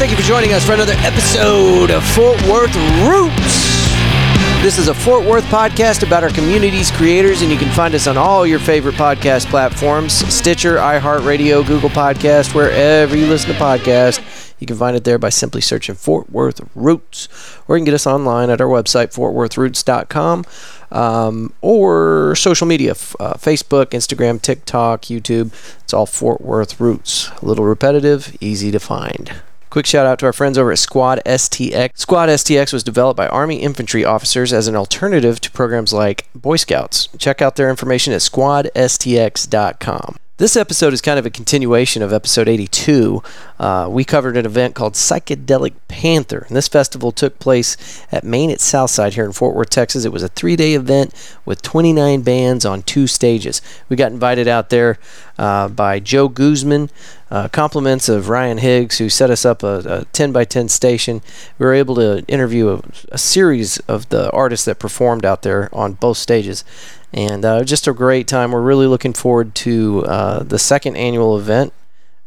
Thank you for joining us for another episode of Fort Worth Roots. This is a Fort Worth podcast about our community's creators, and you can find us on all your favorite podcast platforms Stitcher, iHeartRadio, Google Podcast, wherever you listen to podcasts. You can find it there by simply searching Fort Worth Roots, or you can get us online at our website, fortworthroots.com, um, or social media uh, Facebook, Instagram, TikTok, YouTube. It's all Fort Worth Roots. A little repetitive, easy to find. Quick shout out to our friends over at Squad STX. Squad STX was developed by Army infantry officers as an alternative to programs like Boy Scouts. Check out their information at squadstx.com. This episode is kind of a continuation of episode 82. Uh, we covered an event called Psychedelic Panther, and this festival took place at Main at Southside here in Fort Worth, Texas. It was a three day event with 29 bands on two stages. We got invited out there uh, by Joe Guzman, uh, compliments of Ryan Higgs, who set us up a, a 10 by 10 station. We were able to interview a, a series of the artists that performed out there on both stages and uh, just a great time. We're really looking forward to uh, the second annual event,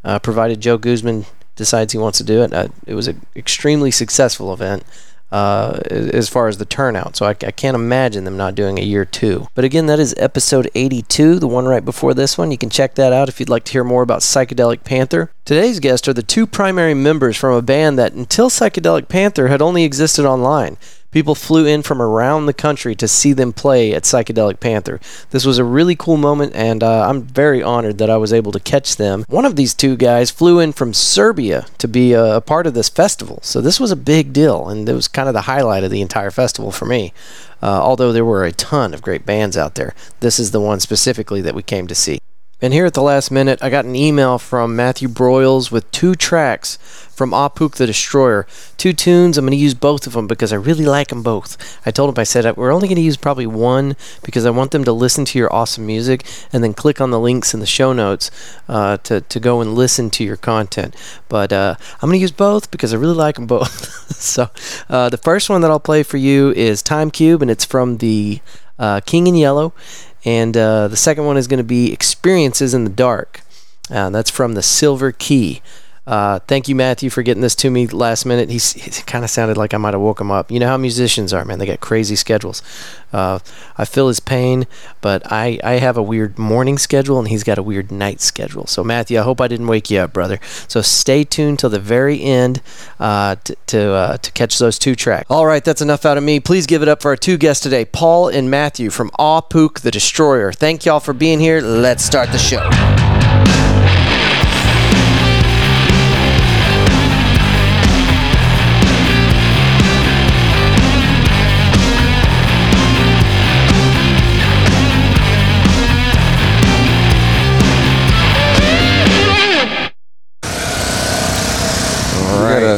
uh, provided Joe Guzman decides he wants to do it. Uh, it was an extremely successful event. Uh, as far as the turnout, so I, I, can't imagine them not doing a year two. But again, that is episode 82, the one right before this one. You can check that out if you'd like to hear more about Psychedelic Panther. Today's guests are the two primary members from a band that, until Psychedelic Panther, had only existed online. People flew in from around the country to see them play at Psychedelic Panther. This was a really cool moment, and uh, I'm very honored that I was able to catch them. One of these two guys flew in from Serbia to be a, a part of this festival, so this was a big deal, and it was kind of the highlight of the entire festival for me. Uh, although there were a ton of great bands out there, this is the one specifically that we came to see. And here at the last minute, I got an email from Matthew Broyles with two tracks from Apuk the Destroyer. Two tunes. I'm going to use both of them because I really like them both. I told him, I said, we're only going to use probably one because I want them to listen to your awesome music and then click on the links in the show notes uh, to, to go and listen to your content. But uh, I'm going to use both because I really like them both. so uh, the first one that I'll play for you is Time Cube, and it's from the uh, King in Yellow. And uh, the second one is going to be Experiences in the Dark. Uh, that's from the Silver Key. Uh, thank you, Matthew, for getting this to me last minute. He's, he kind of sounded like I might have woke him up. You know how musicians are, man. They got crazy schedules. Uh, I feel his pain, but I, I have a weird morning schedule, and he's got a weird night schedule. So, Matthew, I hope I didn't wake you up, brother. So stay tuned till the very end uh, to, to, uh, to catch those two tracks. All right, that's enough out of me. Please give it up for our two guests today, Paul and Matthew from Apuk the Destroyer. Thank y'all for being here. Let's start the show.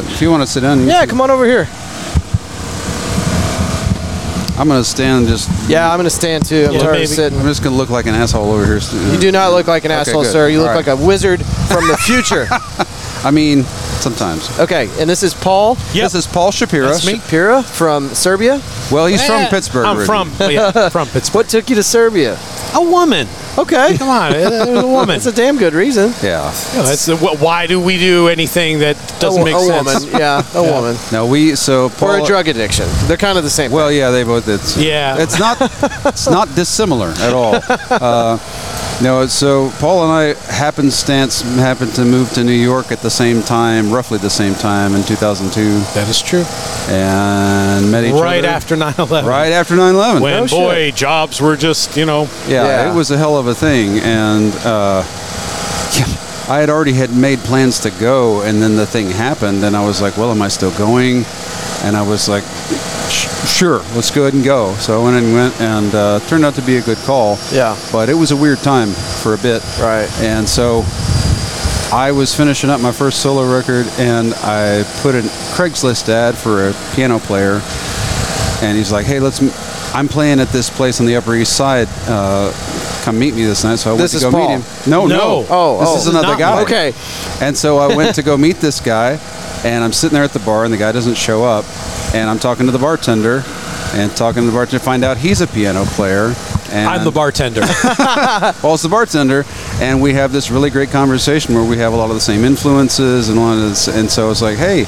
Gotta, if you want to sit down, Yeah, come on over here. I'm gonna stand. Just Yeah, I'm gonna stand too. I'm Yeah, tired of sitting. I'm just gonna look like an asshole over here. You do not look like an Okay, asshole, good. sir. You look All like a wizard from the future. I mean, sometimes. okay, and this is Paul Yep. This is Paul Shapiro. That's me. Pira from Serbia. Well, he's Yeah. from Pittsburgh. I'm originally. from yeah, from Pittsburgh. What took you to Serbia? A woman. Okay, Come on, it- it was a woman. that's a damn good reason. Yeah. You know, that's wh- why do we do anything that doesn't a, make a sense? woman, yeah, a Yeah. woman, No, we so Paul. or a drug addiction. They're kind of the same. Well, yeah, they both. It's Yeah. It's not. it's not dissimilar at all. Uh, no, so Paul and I happenstance happened to move to New York at the same time, roughly the same time in 2002, That is true. and met each Right other after 9/11. right after 9/11. When No boy, jobs were just you know. Yeah, Yeah. it was a hell of a thing, and uh, yeah, I had already had made plans to go, and then the thing happened, and I was like, "Well, am I still going?" And I was like, "Sh- "Sure, let's go ahead and go." So I went and went, and uh, turned out to be a good call. Yeah. but it was a weird time for a bit. Right. And so I was finishing up my first solo record, and I put a Craigslist ad for a piano player, and he's like, "Hey, let's." M- I'm playing at this place on the Upper East Side. Uh, come meet me this night. So I This went to go Paul. meet him. No, no. No. Oh, oh. this oh. is another guy. me. Okay. And so I went to go meet this guy, and I'm sitting there at the bar, and the guy doesn't show up, and I'm talking to the bartender, and talking to the bartender, to find out he's a piano player, And I'm the bartender. Paul's the bartender, and we have this really great conversation where we have a lot of the same influences and a lot of this, and so it's like, hey,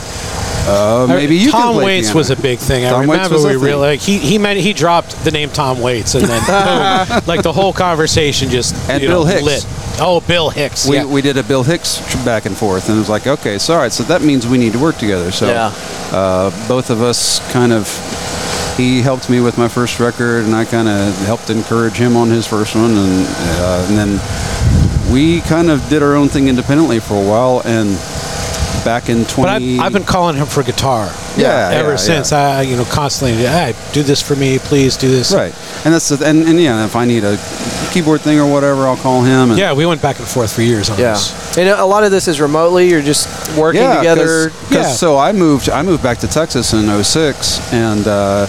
uh, maybe you Tom Waits piano. was a big thing. I Tom Waits remember we really like he he meant he dropped the name Tom Waits and then boom, like the whole conversation just And Bill know, Hicks. lit. Oh, Bill Hicks. we, yeah. we did a Bill Hicks back and forth, and it was like, okay, so all right, so that means we need to work together. So Yeah. uh, both of us kind of, he helped me with my first record, and I kind of helped encourage him on his first one, and uh, and then we kind of did our own thing independently for a while, and back in but twenty, I've, I've been calling him for guitar. Yeah, ever yeah, since. yeah. I you know constantly, hey, do this for me, please do this. right, and that's the, and, and yeah, if I need a keyboard thing or whatever, I'll call him. And, Yeah, we went back and forth for years on Yeah. this. And a lot of this is remotely. You're just working Yeah, together. 'cause- 'cause Yeah. So I moved. I moved back to Texas in 06, and uh,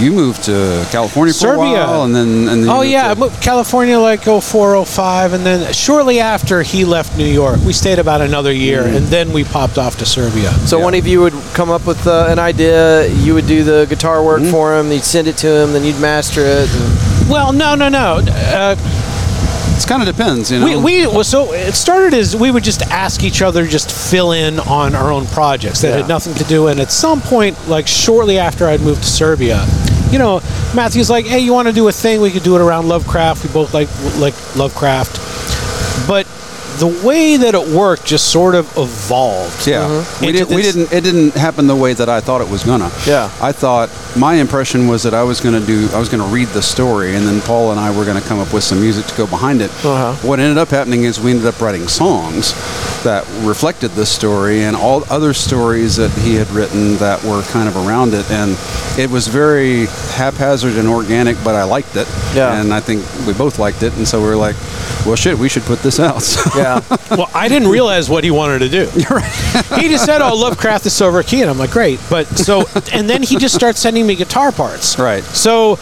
you moved to California for Serbia. a while, and then and then Oh moved yeah, I moved to California like 04, 05, and then shortly after he left New York, we stayed about another year, Mm-hmm. and then we popped off to Serbia. So Yeah. one of you would come up with uh, an idea. You would do the guitar work Mm-hmm. for him. You'd send it to him. Then you'd master it. and- Well, no, no, no. Uh, It kind of depends, you know. we, we well, so it started as we would just ask each other just fill in on our own projects that Yeah. had nothing to do. And at some point, like shortly after I'd moved to Serbia, you know, Matthew's like, "Hey, you want to do a thing? We could do it around Lovecraft. We both like like Lovecraft." But the way that it worked just sort of evolved. yeah, we, did, we didn't. It didn't happen the way that I thought it was gonna. Yeah. I thought my impression was that I was gonna do. I was gonna read the story, and then Paul and I were gonna come up with some music to go behind it. Uh-huh. What ended up happening is we ended up writing songs that reflected the story and all other stories that he had written that were kind of around it, and it was very haphazard and organic, but I liked it. Yeah. And I think we both liked it, and so we were like, "Well, shit, we should put this out." So- Yeah. Well, I didn't realize what he wanted to do. he just said, "Oh, Lovecraft is Silver Key," and I'm like, "Great." But so, and then he just starts sending me guitar parts. Right. So,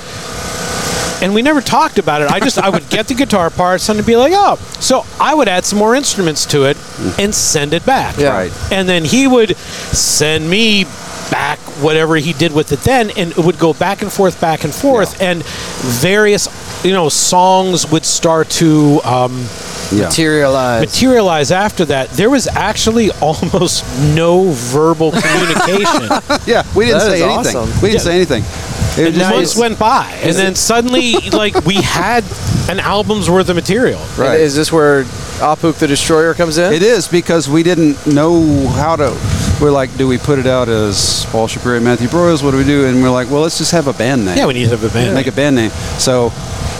and we never talked about it. I just I would get the guitar parts and be like, "Oh," so I would add some more instruments to it and send it back. Yeah. Right. And then he would send me back whatever he did with it then and it would go back and forth back and forth and various you know songs would start to um, yeah. Materialize. materialize after that, there was actually almost no verbal communication. Yeah, we didn't That say anything. awesome. We didn't Yeah. say anything. It and just- months went by, and then suddenly, like we had an album's worth of material. Right. And Is this where Apuk the Destroyer comes in? It is because we didn't know how to. We're like, do we put it out as Paul Shapiro and Matthew Broyles? What do we do? And we're like, well, let's just have a band name. Yeah, we need to have a band. make a band name. So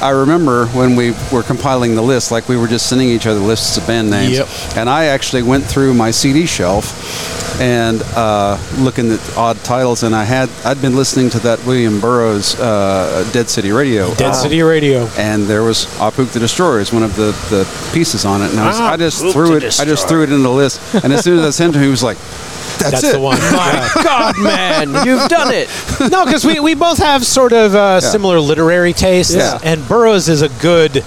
I remember when we were compiling the list, like we were just sending each other lists of band names. Yep. And I actually went through my CD shelf and uh, looking at odd titles, and I had I'd been listening to that William Burroughs uh, Dead City Radio. Dead uh, City Radio. and there was Apuk the Destroyer as one of the, the pieces on it, and I, was, I just threw the it. I just threw it in the list, and as soon as I sent him, he was like, "That's, That's it." the one. My God, man, you've done it. no, because we, we both have sort of uh, similar literary tastes, Yeah. and Burroughs is a good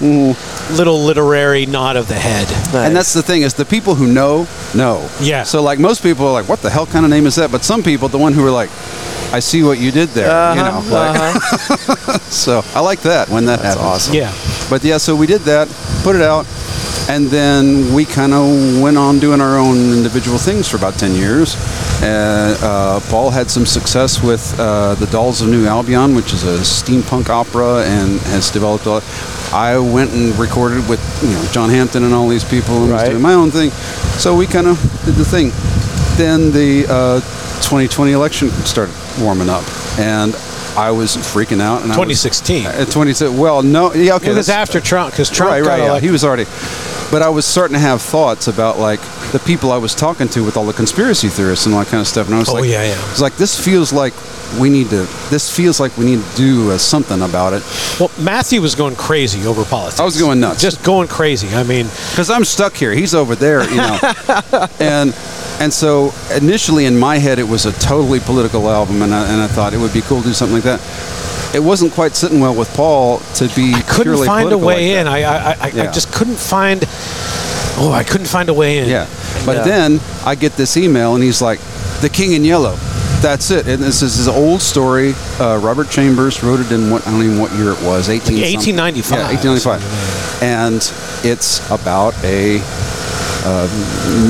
little literary nod of the head. And that's the thing is the people who know know. Yeah. So like most people are like, "What the hell kind of name is that?" But some people, the one who are like, "I see what you did there," you know. Like, Uh-huh. so I like that when that That's happens. awesome. Yeah. But yeah, so we did that, put it out, and then we kind of went on doing our own individual things for about 10 years. Uh, uh, Paul had some success with uh, The Dolls of New Albion, which is a steampunk opera and has developed a lot. I went and recorded with you know John Hampton and all these people and was doing my own thing. So we kind of did the thing. Then the uh, 2020 election started warming up, and I was freaking out. And I was- 2016. uh, 20 well, no, yeah, okay. it was after Trump, because Trump right, right, yeah. He was already. But I was starting to have thoughts about like the people I was talking to with all the conspiracy theorists and all that kind of stuff, and I was Oh, like, yeah, yeah. It's like this feels like we need to. This feels like we need to do uh, something about it Well, Matthew was going crazy over politics. I was going nuts. Just going crazy. I mean, because I'm stuck here. He's over there, you know, and. And so initially in my head it was a totally political album, and I, and I thought it would be cool to do something like that. It wasn't quite sitting well with Paul to be I couldn't find a way like in. I, I, I, I just couldn't find. Oh, I couldn't find a way in. Yeah. But Yeah. then I get this email and he's like, The King in Yellow. That's it. And this is his old story. Uh, Robert Chambers wrote it in what I don't even know what year it was. 18 something. 1895. Yeah, 1895. And it's about a uh,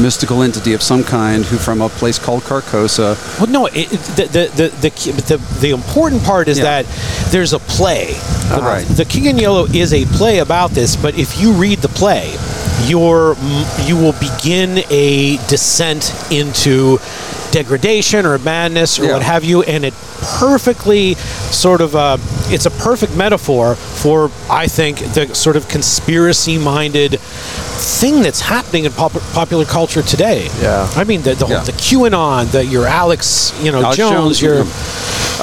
mystical entity of some kind who, from a place called Carcosa, Well, no. It, it- the, the, the, the, the the important part is Yeah. that there's a play. Uh, Right. The King in Yellow is a play about this, but if you read the play, you're mm, you will begin a descent into degradation or madness or Yeah. what have you, and it perfectly sort of uh, it's a perfect metaphor for I think the sort of conspiracy minded thing that's happening in pop- popular culture today. Yeah. I mean the the, whole, Yeah. the QAnon, the your Alex, you know Alex Jones, Jones, your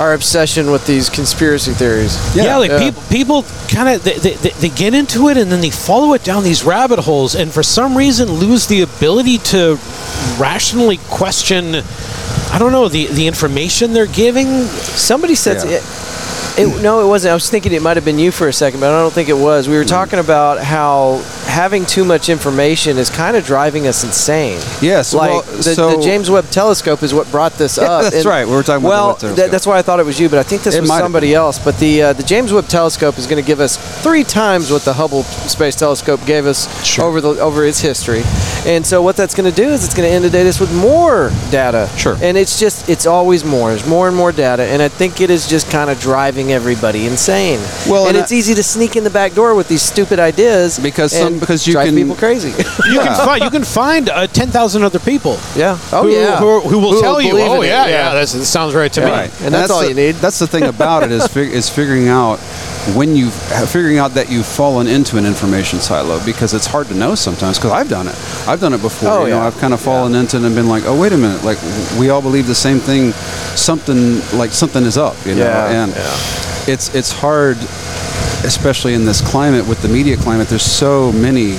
Our obsession with these conspiracy theories. yeah, like Yeah. people people kind of they, they, they they get into it and then they follow it down these rabbit holes and for some reason lose the ability to rationally question I don't know the the information they're giving. Somebody said Yeah. it, it. No, it wasn't. I was thinking it might have been you for a second, but I don't think it was. We were talking about how having too much information is kind of driving us insane. Yes, like well, the, so- the James Webb Telescope is what brought this Yeah, up. that's right. We were talking about well, th- that's why I thought it was you, but I think this It was somebody else. But the uh, the James Webb Telescope is going to give us three times what the Hubble Space Telescope gave us Sure. over the over its history. And so what that's going to do is it's going to inundate us with more data. Sure. And it's just it's always more. There's more and more data, and I think it is just kind of driving everybody insane. Well, and, and it's I- easy to sneak in the back door with these stupid ideas Because some- and because you drive can- people crazy. You can find you can find uh, ten thousand other people. yeah. Oh who, yeah. who, who will tell you, believe in oh it, yeah, yeah, that's, that sounds right to me. Right, And that's all the, you need. That's the thing about it is fig- is figuring out when you uh, figuring out that you've fallen into an information silo because it's hard to know sometimes. Because I've done it, I've done it before. Oh, you know, yeah. I've kind of fallen into it and been like, oh wait a minute, like we all believe the same thing. Something like something is up, you know, Yeah, and yeah. it's it's hard, especially in this climate with the media climate. There's so many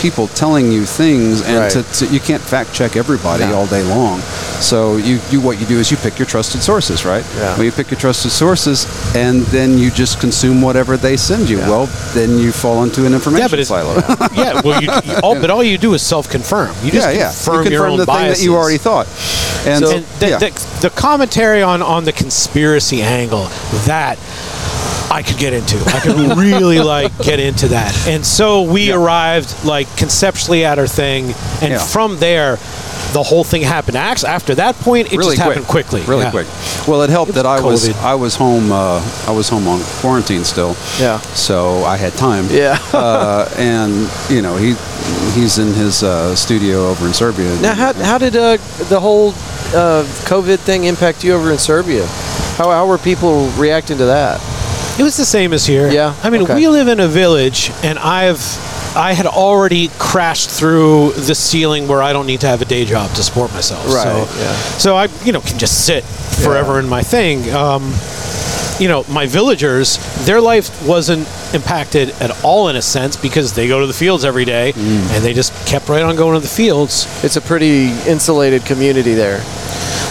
people telling you things, and Right. to, to, you can't fact check everybody No. all day long. So you, you what you do is you pick your trusted sources, right? Yeah. Well, you pick your trusted sources, and then you just consume whatever they send you. Yeah. Well, then you fall into an information Yeah, but silo. yeah, well, you, you- all, but all you do is self-confirm. You just yeah, yeah. confirm, you your own the biases. thing that you already thought. And, And the, yeah. the, the commentary on, on the conspiracy angle, that I could get into. I could really like get into that. And so we Yeah. arrived like conceptually at our thing, and Yeah. from there, the whole thing happened. Actually, after that point, it really just quick. happened quickly. Really Yeah. quick. Well, it helped It that I was I was home. Uh, I was home on quarantine still. Yeah. So I had time. Yeah. uh, and you know he he's in his uh, studio over in Serbia. Now, how, how did uh, the whole uh, COVID thing impact you over in Serbia? How, how were people reacting to that? It was the same as here. Yeah? I mean, Okay. we live in a village, and I've I had already crashed through the ceiling where I don't need to have a day job to support myself. Right, So, yeah. so I you know can just sit forever in my thing. Um, you know, my villagers, their life wasn't impacted at all in a sense because they go to the fields every day Mm. and they just kept right on going to the fields. It's a pretty insulated community there.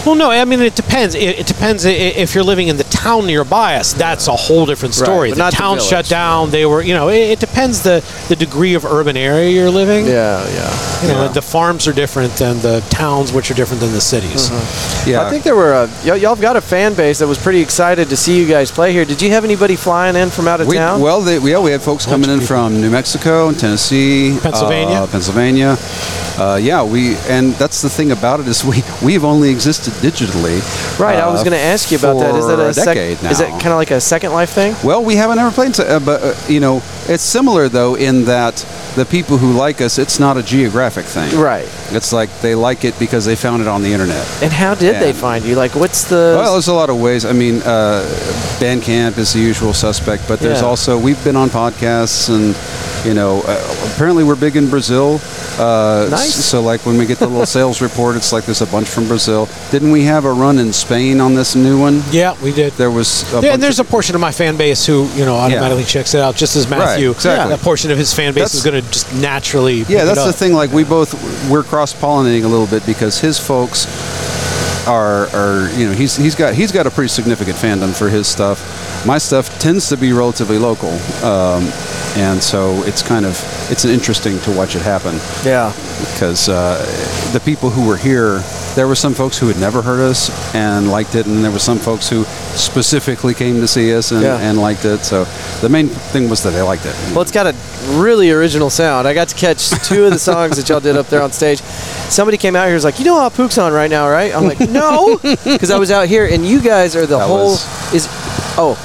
Well, no, I mean it depends. It, it depends if you're living in the town nearby us. That's a whole different story. but the not the town village. shut down. They were, you know, it, it depends the the degree of urban area you're living. Yeah, yeah. You know, Yeah. the farms are different than the towns, which are different than the cities. yeah. I think there were, uh, y- y'all have got a fan base that was pretty excited to see you guys play here. Did you have anybody flying in from out of we, town? well, they, yeah, we had folks coming in people. from New Mexico, and Tennessee, Pennsylvania. uh, Pennsylvania. Uh, yeah, we and that's the thing about it is we we've only existed digitally. right, I was uh, going to ask you about that. Is that a, a sec- decade now? Is that kind of like a Second Life thing? Well, we haven't ever played, uh, but uh, you know, it's similar though in that the people who like us, it's not a geographic thing. Right. It's like they like it because they found it on the internet. And how did they find you? Like, what's the? Well, there's a lot of ways. I mean, uh, Bandcamp is the usual suspect, but there's Yeah. also we've been on podcasts, and you know, uh, apparently we're big in Brazil. Uh, Nice. So, like when we get the little sales report, it's like there's a bunch from Brazil. Didn't we have a run in Spain on this new one? Yeah, we did. There was. A Yeah, and there's a portion of my fan base who, you know, automatically checks it out, just as Matthew. Right, exactly. That portion of his fan base That's- is going to just naturally. Yeah, that's the thing. Like we both we're cross pollinating a little bit because his folks are are you know he's he's got he's got a pretty significant fandom for his stuff. My stuff tends to be relatively local, um, and so it's kind of it's interesting to watch it happen yeah. because uh, the people who were here there were some folks who had never heard us and liked it, and there were some folks who specifically came to see us and, Yeah. and liked it. So the main thing was that they liked it. Well, it's got a really original sound. I got to catch two of the songs that y'all did up there on stage. Somebody came out here and was like, "You know how Pook's on right now, right?" I'm like, "No," because I was out here, and you guys are the That whole was- is. Oh,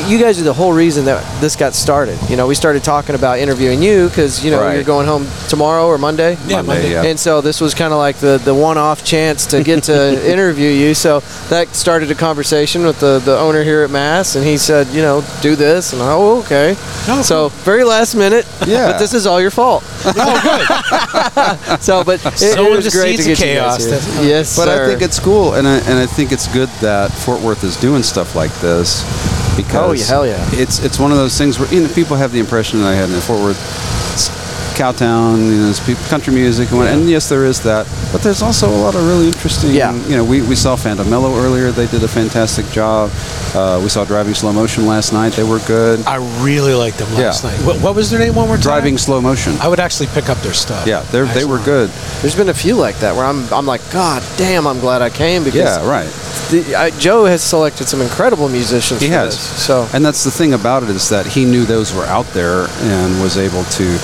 you guys are the whole reason that this got started. You know, we started talking about interviewing you because you know Right. you're going home tomorrow or Monday. Yeah, Monday. yeah. And so this was kind of like the, the one-off chance to get to interview you. So that started a conversation with the, the owner here at Mass, and he said, you know, do this, and I, oh, okay. Oh, so very last minute. Yeah. But this is all your fault. oh, good. so, but it, it was great to seeds get of you guys chaos. here. That's- Yes, But sir. I think it's cool, and I, and I think it's good that Fort Worth is doing stuff like this because Oh, yeah, hell yeah. it's it's one of those things where you know, people have the impression that I had in Fort Worth, Cowtown, you know, it's people, country music, and, what, and yes, there is that, but there's also a lot of really interesting. Yeah. You know, we, we saw Phantom Mellow earlier; they did a fantastic job. Uh, we saw Driving Slow Motion last night; they were good. I really liked them last Yeah. night. What, what was their name one more time? Driving Slow Motion. I would actually pick up their stuff. Yeah, they they were good. There's been a few like that where I'm I'm like, God damn, I'm glad I came because Yeah, right. the, I, Joe has selected some incredible musicians. He for has. this. So And that's the thing about it is that he knew those were out there and was able to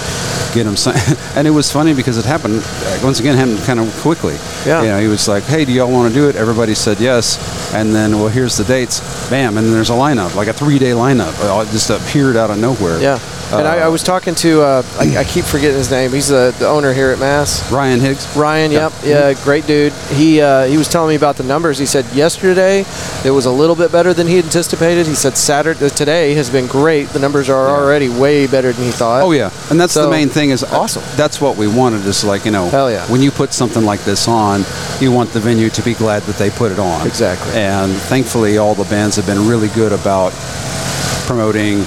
get them. si- And it was funny because it happened uh, once again happened kind of quickly. Yeah. You know, he was like, "Hey, do y'all want to do it?" Everybody said yes, and then well, here's the dates. Bam, and there's a lineup, like a three-day lineup. It just appeared out of nowhere. Yeah. And I, I was talking to, uh, I, I keep forgetting his name. He's the, the owner here at Mass. Ryan Higgs. Ryan, yep, yeah, great dude. He uh, he was telling me about the numbers. He said yesterday it was a little bit better than he anticipated. He said Saturday uh, today has been great. The numbers are Yeah. already way better than he thought. Oh yeah, and that's So, the main thing. Is uh, awesome. That's what we wanted. Is like you know, Hell yeah. when you put something like this on, you want the venue to be glad that they put it on. Exactly. And thankfully, all the bands have been really good about promoting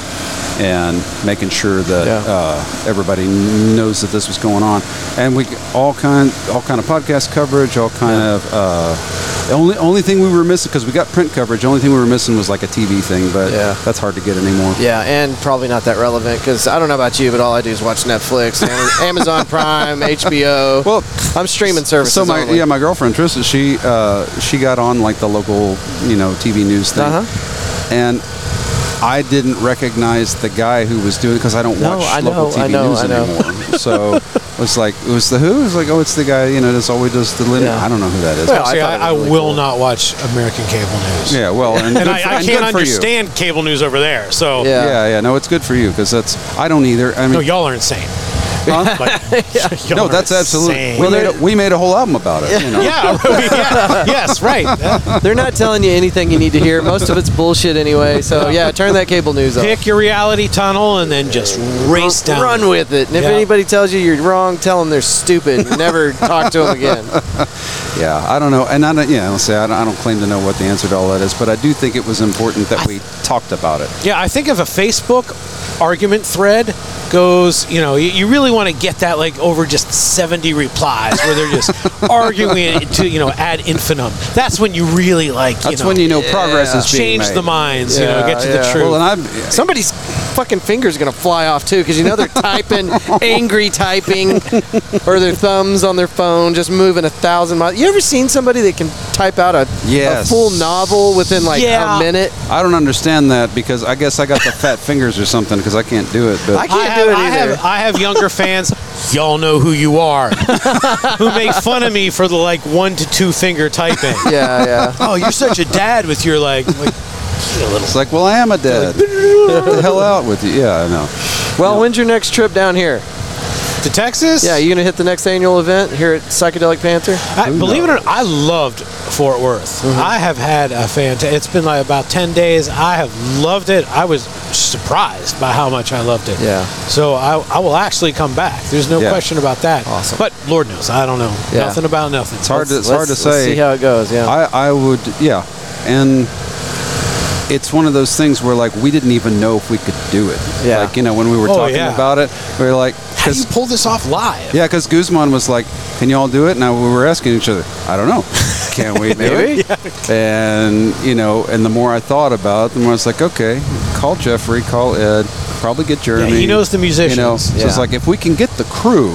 and making sure that Yeah. uh, everybody knows that this was going on. And we all kind all kind of podcast coverage, all kind of. Uh, the only only thing we were missing because we got print coverage. The only thing we were missing was like a TV thing, but Yeah. that's hard to get anymore. Yeah, and probably not that relevant because I don't know about you, but all I do is watch Netflix, Am- Amazon Prime, HBO. Well, I'm streaming services. So my only. yeah, my girlfriend Trista, she uh, she got on like the local you know TV news thing, Uh-huh. and I didn't recognize the guy who was doing it because I don't No, watch I local know, TV I know, news I know. anymore. so it was like it was the who? It was like oh, it's the guy you know that's always does the limit. Yeah. I don't know who that is. Well, I See, thought I, I really will cool. not watch American cable news. yeah, well, and, And good I, for- I and can't good for you. understand cable news over there. So Yeah. Yeah, yeah, no, it's good for you because that's I don't either. I mean, no, y'all are insane. Huh? Like, y'all no, that's absolutely. insane. We made, a, we made a whole album about it. You know? yeah, yeah, yes, right. Yeah. They're not telling you anything you need to hear. Most of it's bullshit anyway. So yeah, turn that cable news off. Pick your reality tunnel and then just race down. Run with it. And if Yeah. anybody tells you you're wrong, tell them they're stupid. Never talk to them again. Yeah, I don't know, and I don't. Yeah, I'll say I don't, I don't claim to know what the answer to all that is, but I do think it was important that we talked about it. Yeah, I think if a Facebook argument thread goes, you know, you, you really want to get that like over just 70 replies where they're just arguing to, you know, ad infinitum. That's when you really like, you That's know, when you know progress is being change made. the minds, you know, get to the truth. Well, and I've Somebody's fucking finger's gonna fly off too, because you know they're typing, angry typing, or their thumbs on their phone just moving a thousand miles. You ever seen somebody that can type out a, Yes. a full novel within like Yeah. a minute? I don't understand that because I guess I got the fat fingers or something because I can't do it. But I can't I have, do it I either. have, I have younger fans. Y'all know who you are, who make fun of me for the like one to two finger typing. yeah, yeah. Oh, you're such a dad with your like, like you little it's like, well, I am a dad. Get the hell out with you. Yeah, I know. Well, when's your next trip down here? To Texas. Yeah, you gonna hit the next annual event here at Psychedelic Panther? I, believe it or not, I loved Fort Worth. Mm-hmm. I have had a fantastic. It's been like about ten days. I have loved it. I was surprised by how much I loved it. Yeah. So I, I will actually come back. There's no Yeah. question about that. Awesome. But Lord knows, I don't know. Yeah. Nothing about nothing. It's hard to it's hard to let's- let's say. see how it goes. Yeah. I I would yeah, and it's one of those things where like we didn't even know if we could do it. Yeah. Like you know when we were Oh, talking yeah. about it, we were like, How do you pull this off live? Yeah, because Guzman was like, "Can you all do it?" Now we were asking each other, "I don't know, can we do Maybe. it?" And you know, and the more I thought about it, the more I was like, "Okay, call Jeffrey, call Ed, probably get Jeremy." he knows the musicians. You know, so Yeah. it's like if we can get the crew,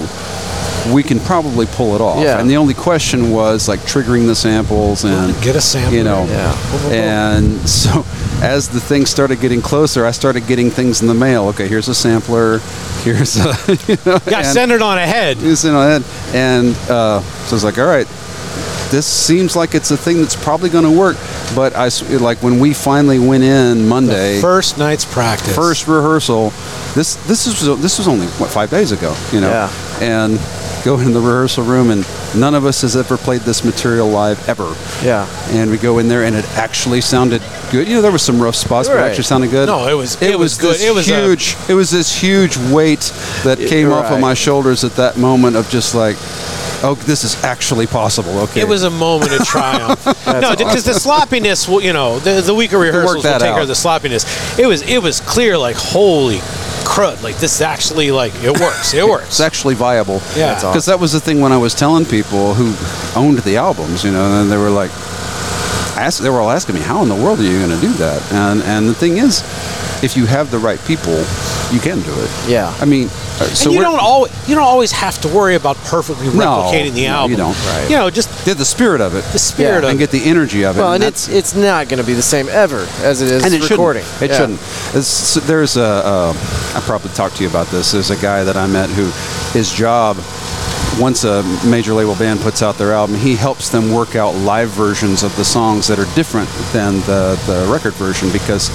we can probably pull it off. Yeah. And the only question was like triggering the samples and Get a sample. you know. Yeah. And so as the thing started getting closer, I started getting things in the mail. Okay, here's a sampler. Here's a you know, send it on ahead. He's in on it. And uh, so I was like, all right, this seems like it's a thing that's probably going to work. But I like when we finally went in Monday, First night's practice. first rehearsal. This this is this was only what five days ago, you know, Yeah. and go in the rehearsal room and none of us has ever played this material live ever. Yeah. And we go in there and it actually sounded good. You know, there was some rough spots, but it actually sounded good. No, it was- it was good. It was a- huge. it was this huge weight that came off of my shoulders at that moment of just like, oh, this is actually possible. Okay, It was a moment of triumph. no, because the sloppiness, you know, the, the week of rehearsals will take care of the sloppiness. It was it was clear, like holy crud, like this is actually like it works. It works. It's actually viable. Yeah. Because that was the thing when I was telling people who owned the albums, you know, and they were like, ask, they were all asking me, how in the world are you going to do that? And and the thing is, if you have the right people, you can do it. Yeah. I mean, uh, so and you don't always you don't always have to worry about perfectly No, replicating the no, album. you don't. Right. You know, just get the spirit of it the spirit Yeah. of and get the energy of it. Well, and that's- it's it's not going to be the same ever as it is and it recording. shouldn't. It Yeah. shouldn't. It's, there's a. Uh, I probably talked to you about this. There's a guy that I met who, his job, once a major label band puts out their album, he helps them work out live versions of the songs that are different than the the record version because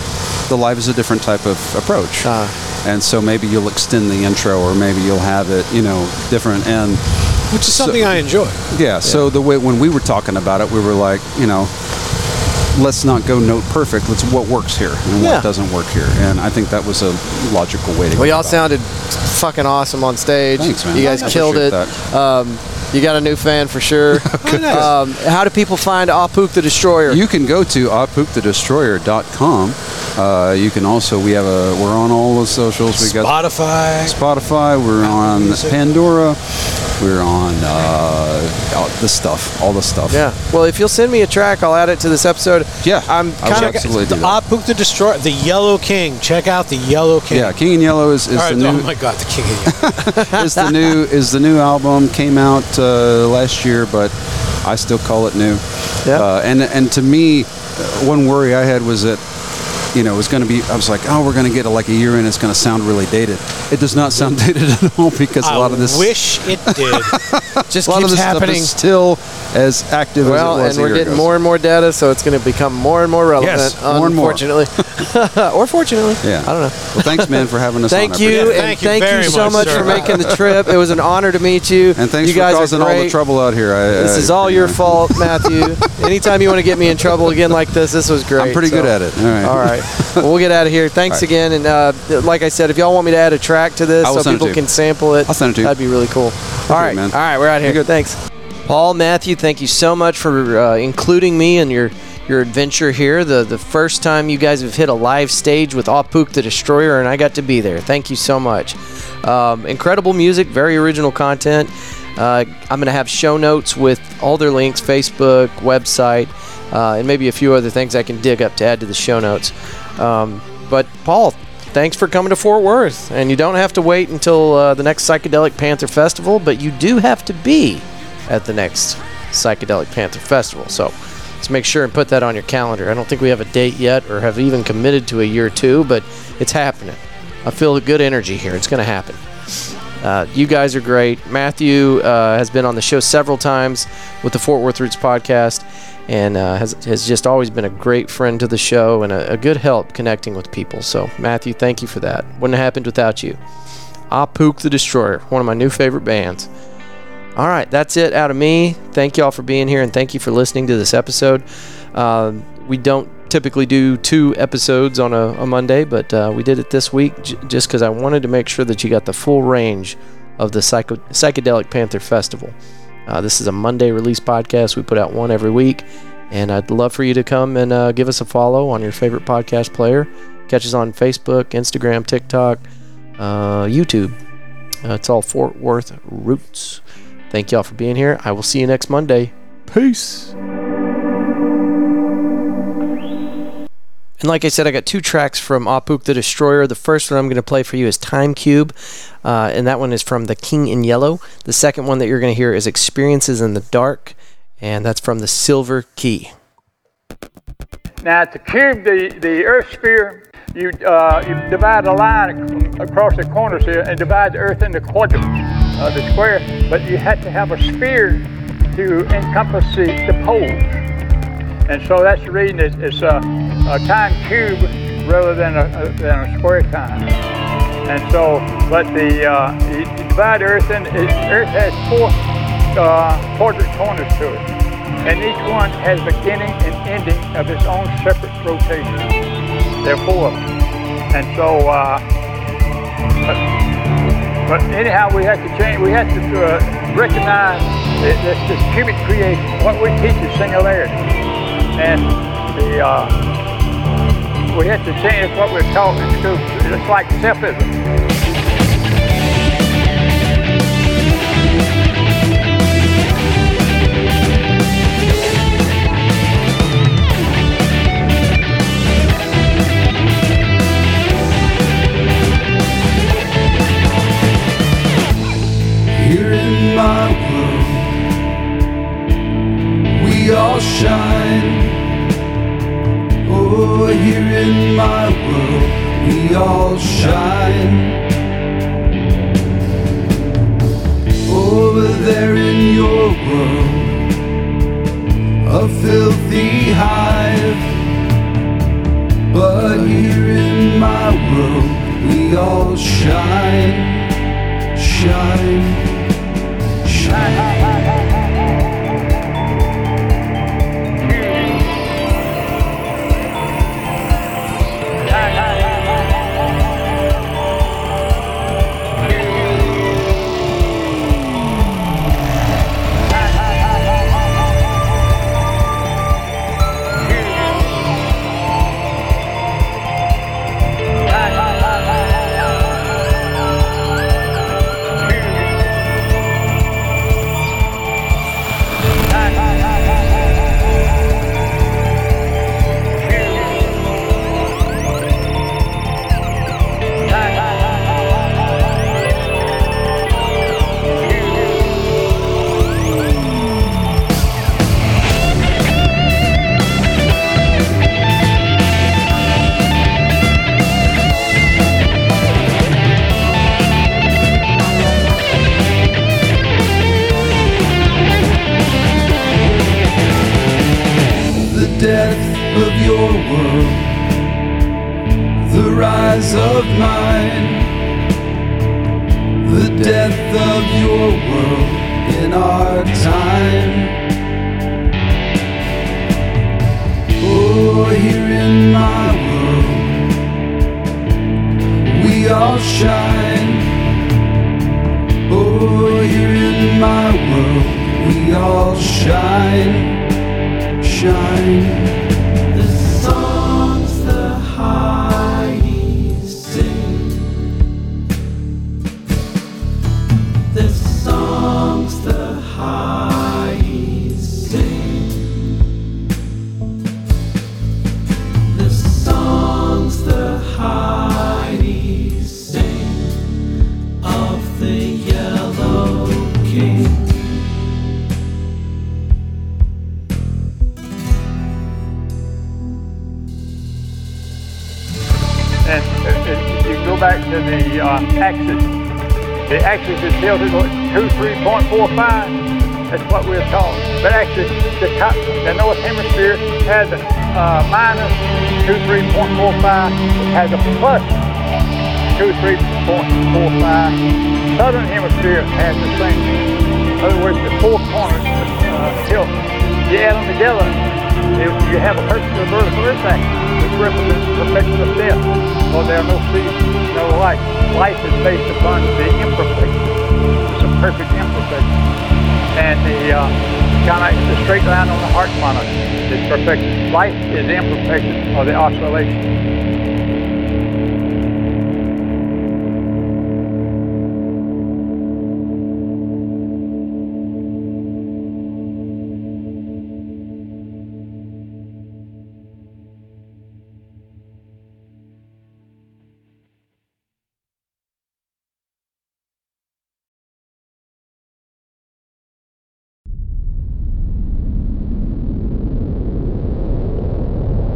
the live is a different type of approach. Ah. and so maybe you'll extend the intro, or maybe you'll have it, you know, different. And which is something I enjoy. yeah, so the way when we were talking about it, we were like, you know, let's not go note perfect. Let's what works here and Yeah. what doesn't work here. And I think that was a logical way to Well, go. y'all about sounded fucking awesome on stage. Thanks, man. You guys I killed it. appreciate Um, you got a new fan for sure. um, how do people find Apuk the Destroyer? You can go to ahpookthedestroyer.com. Uh, you can also we have a we're on all the socials. We got Spotify. Spotify. We're on Music. Pandora. We're on uh, all the stuff, all the stuff. yeah. Well, if you'll send me a track, I'll add it to this episode. Yeah, I'm kind of. absolutely do the that. Apuk the Destroyer, the Yellow King. Check out the Yellow King. Yeah, King in Yellow is, is All right, the oh new my God, the King of Yellow. is the new is the new album came out uh, last year, but I still call it new. Yeah. Uh, and and to me, uh, one worry I had was that you know it was going to be. I was like, oh, we're going to get a, like a year in. It's going to sound really dated. It does not sound dated at all because a lot of this I wish it did. just a lot of keeps this happening. stuff is still as active Well, as it was. and a we're year getting ago. more and more data, so it's going to become more and more relevant. Yes, more and more. unfortunately, or fortunately. Yeah. I don't know. Well, thanks, man, for having us. Thank on. You. Yeah, and thank you thank you very so much, much sir. for making the trip. It was an honor to meet you. And thanks you for guys causing all the trouble out here. I, This I- is all your know. fault, Matthew. Anytime you want to get me in trouble again like this, this was great. I'm pretty so- good at it. All right. All right. Well, we'll get out of here. Thanks All right. again. And uh, like I said, if y'all want me to add a track to this so people can sample it, I'll send it to you. that'd be really cool. All right. man. All right. We're out here. Good. Thanks. Paul, Matthew, thank you so much for uh, including me in your your adventure here. The the first time you guys have hit a live stage with Apuk the Destroyer, and I got to be there. Thank you so much. Um, incredible music, very original content. Uh, I'm going to have show notes with all their links, Facebook, website, uh, and maybe a few other things I can dig up to add to the show notes. Um, but Paul, thanks for coming to Fort Worth. And you don't have to wait until uh, the next Psychedelic Panther Festival, but you do have to be at the next Psychedelic Panther Festival. So let's make sure and put that on your calendar. I don't think we have a date yet or have even committed to a year or two, but it's happening. I feel a good energy here. It's going to happen. Uh, you guys are great. Matthew uh, has been on the show several times with the Fort Worth Roots podcast and uh, has, has just always been a great friend to the show and a, a good help connecting with people. So, Matthew, thank you for that. Wouldn't have happened without you. Apuk the Destroyer, one of my new favorite bands. All right, that's it out of me. Thank y'all for being here and thank you for listening to this episode. Um, we don't typically do two episodes on a, a Monday, but uh, we did it this week j- just because I wanted to make sure that you got the full range of the psycho- Psychedelic Panther Festival. Uh, this is a Monday release podcast. We put out one every week, and I'd love for you to come and uh, give us a follow on your favorite podcast player. Catch us on Facebook, Instagram, TikTok, uh, YouTube. Uh, it's all Fort Worth Roots. Thank y'all for being here. I will see you next Monday. Peace. And like I said, I got two tracks from Apuk the Destroyer. The first one I'm going to play for you is Time Cube, uh, and that one is from The King in Yellow. The second one that you're going to hear is Experiences in the Dark, and that's from The Silver Key. Now, to cube the, the Earth sphere, you, uh, you divide a line across the corners here and divide the Earth into quadrants, uh, the square, but you had to have a sphere to encompass the, the poles. And so that's the reason it's, it's a, a time cube rather than a, a, than a square time. And so, but the uh, you divide Earth and Earth has four uh, quadrant corners to it, and each one has beginning and ending of its own separate rotation. There are four of them, and so. Uh, but, anyhow, we have to change. We have to uh, recognize this, this cubic creation. What we teach is singularity and the uh, we had to change what we're taught in school. It's like selfism. My world, we all shine. Oh, here in my world, we all shine. Over there in your world, a filthy hive. But here in my world, we all shine, shine, the axis. The axis is tilted point four five. That's what we're taught. But actually, the top, the north hemisphere has a uh, minus two, three point four five. It has a plus two, three point four five. Southern hemisphere has the same. In other words, the four corners uh, tilt. You add them together, you have a perfect vertical impact, represents the perfection of death. For there are no seasons, no life. Life is based upon the imperfection. It's a perfect imperfection. And the uh, kind of the straight line on the heart monitor is perfection. Life is imperfection or the oscillation.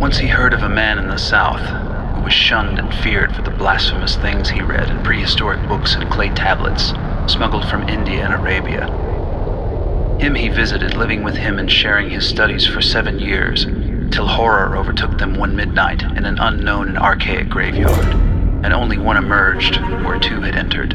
Once he heard of a man in the South who was shunned and feared for the blasphemous things he read in prehistoric books and clay tablets smuggled from India and Arabia. Him he visited, living with him and sharing his studies for seven years, till horror overtook them one midnight in an unknown and archaic graveyard, and only one emerged where two had entered.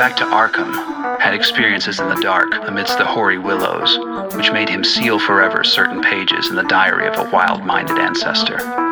back to Arkham, had experiences in the dark amidst the hoary willows, which made him seal forever certain pages in the diary of a wild minded ancestor.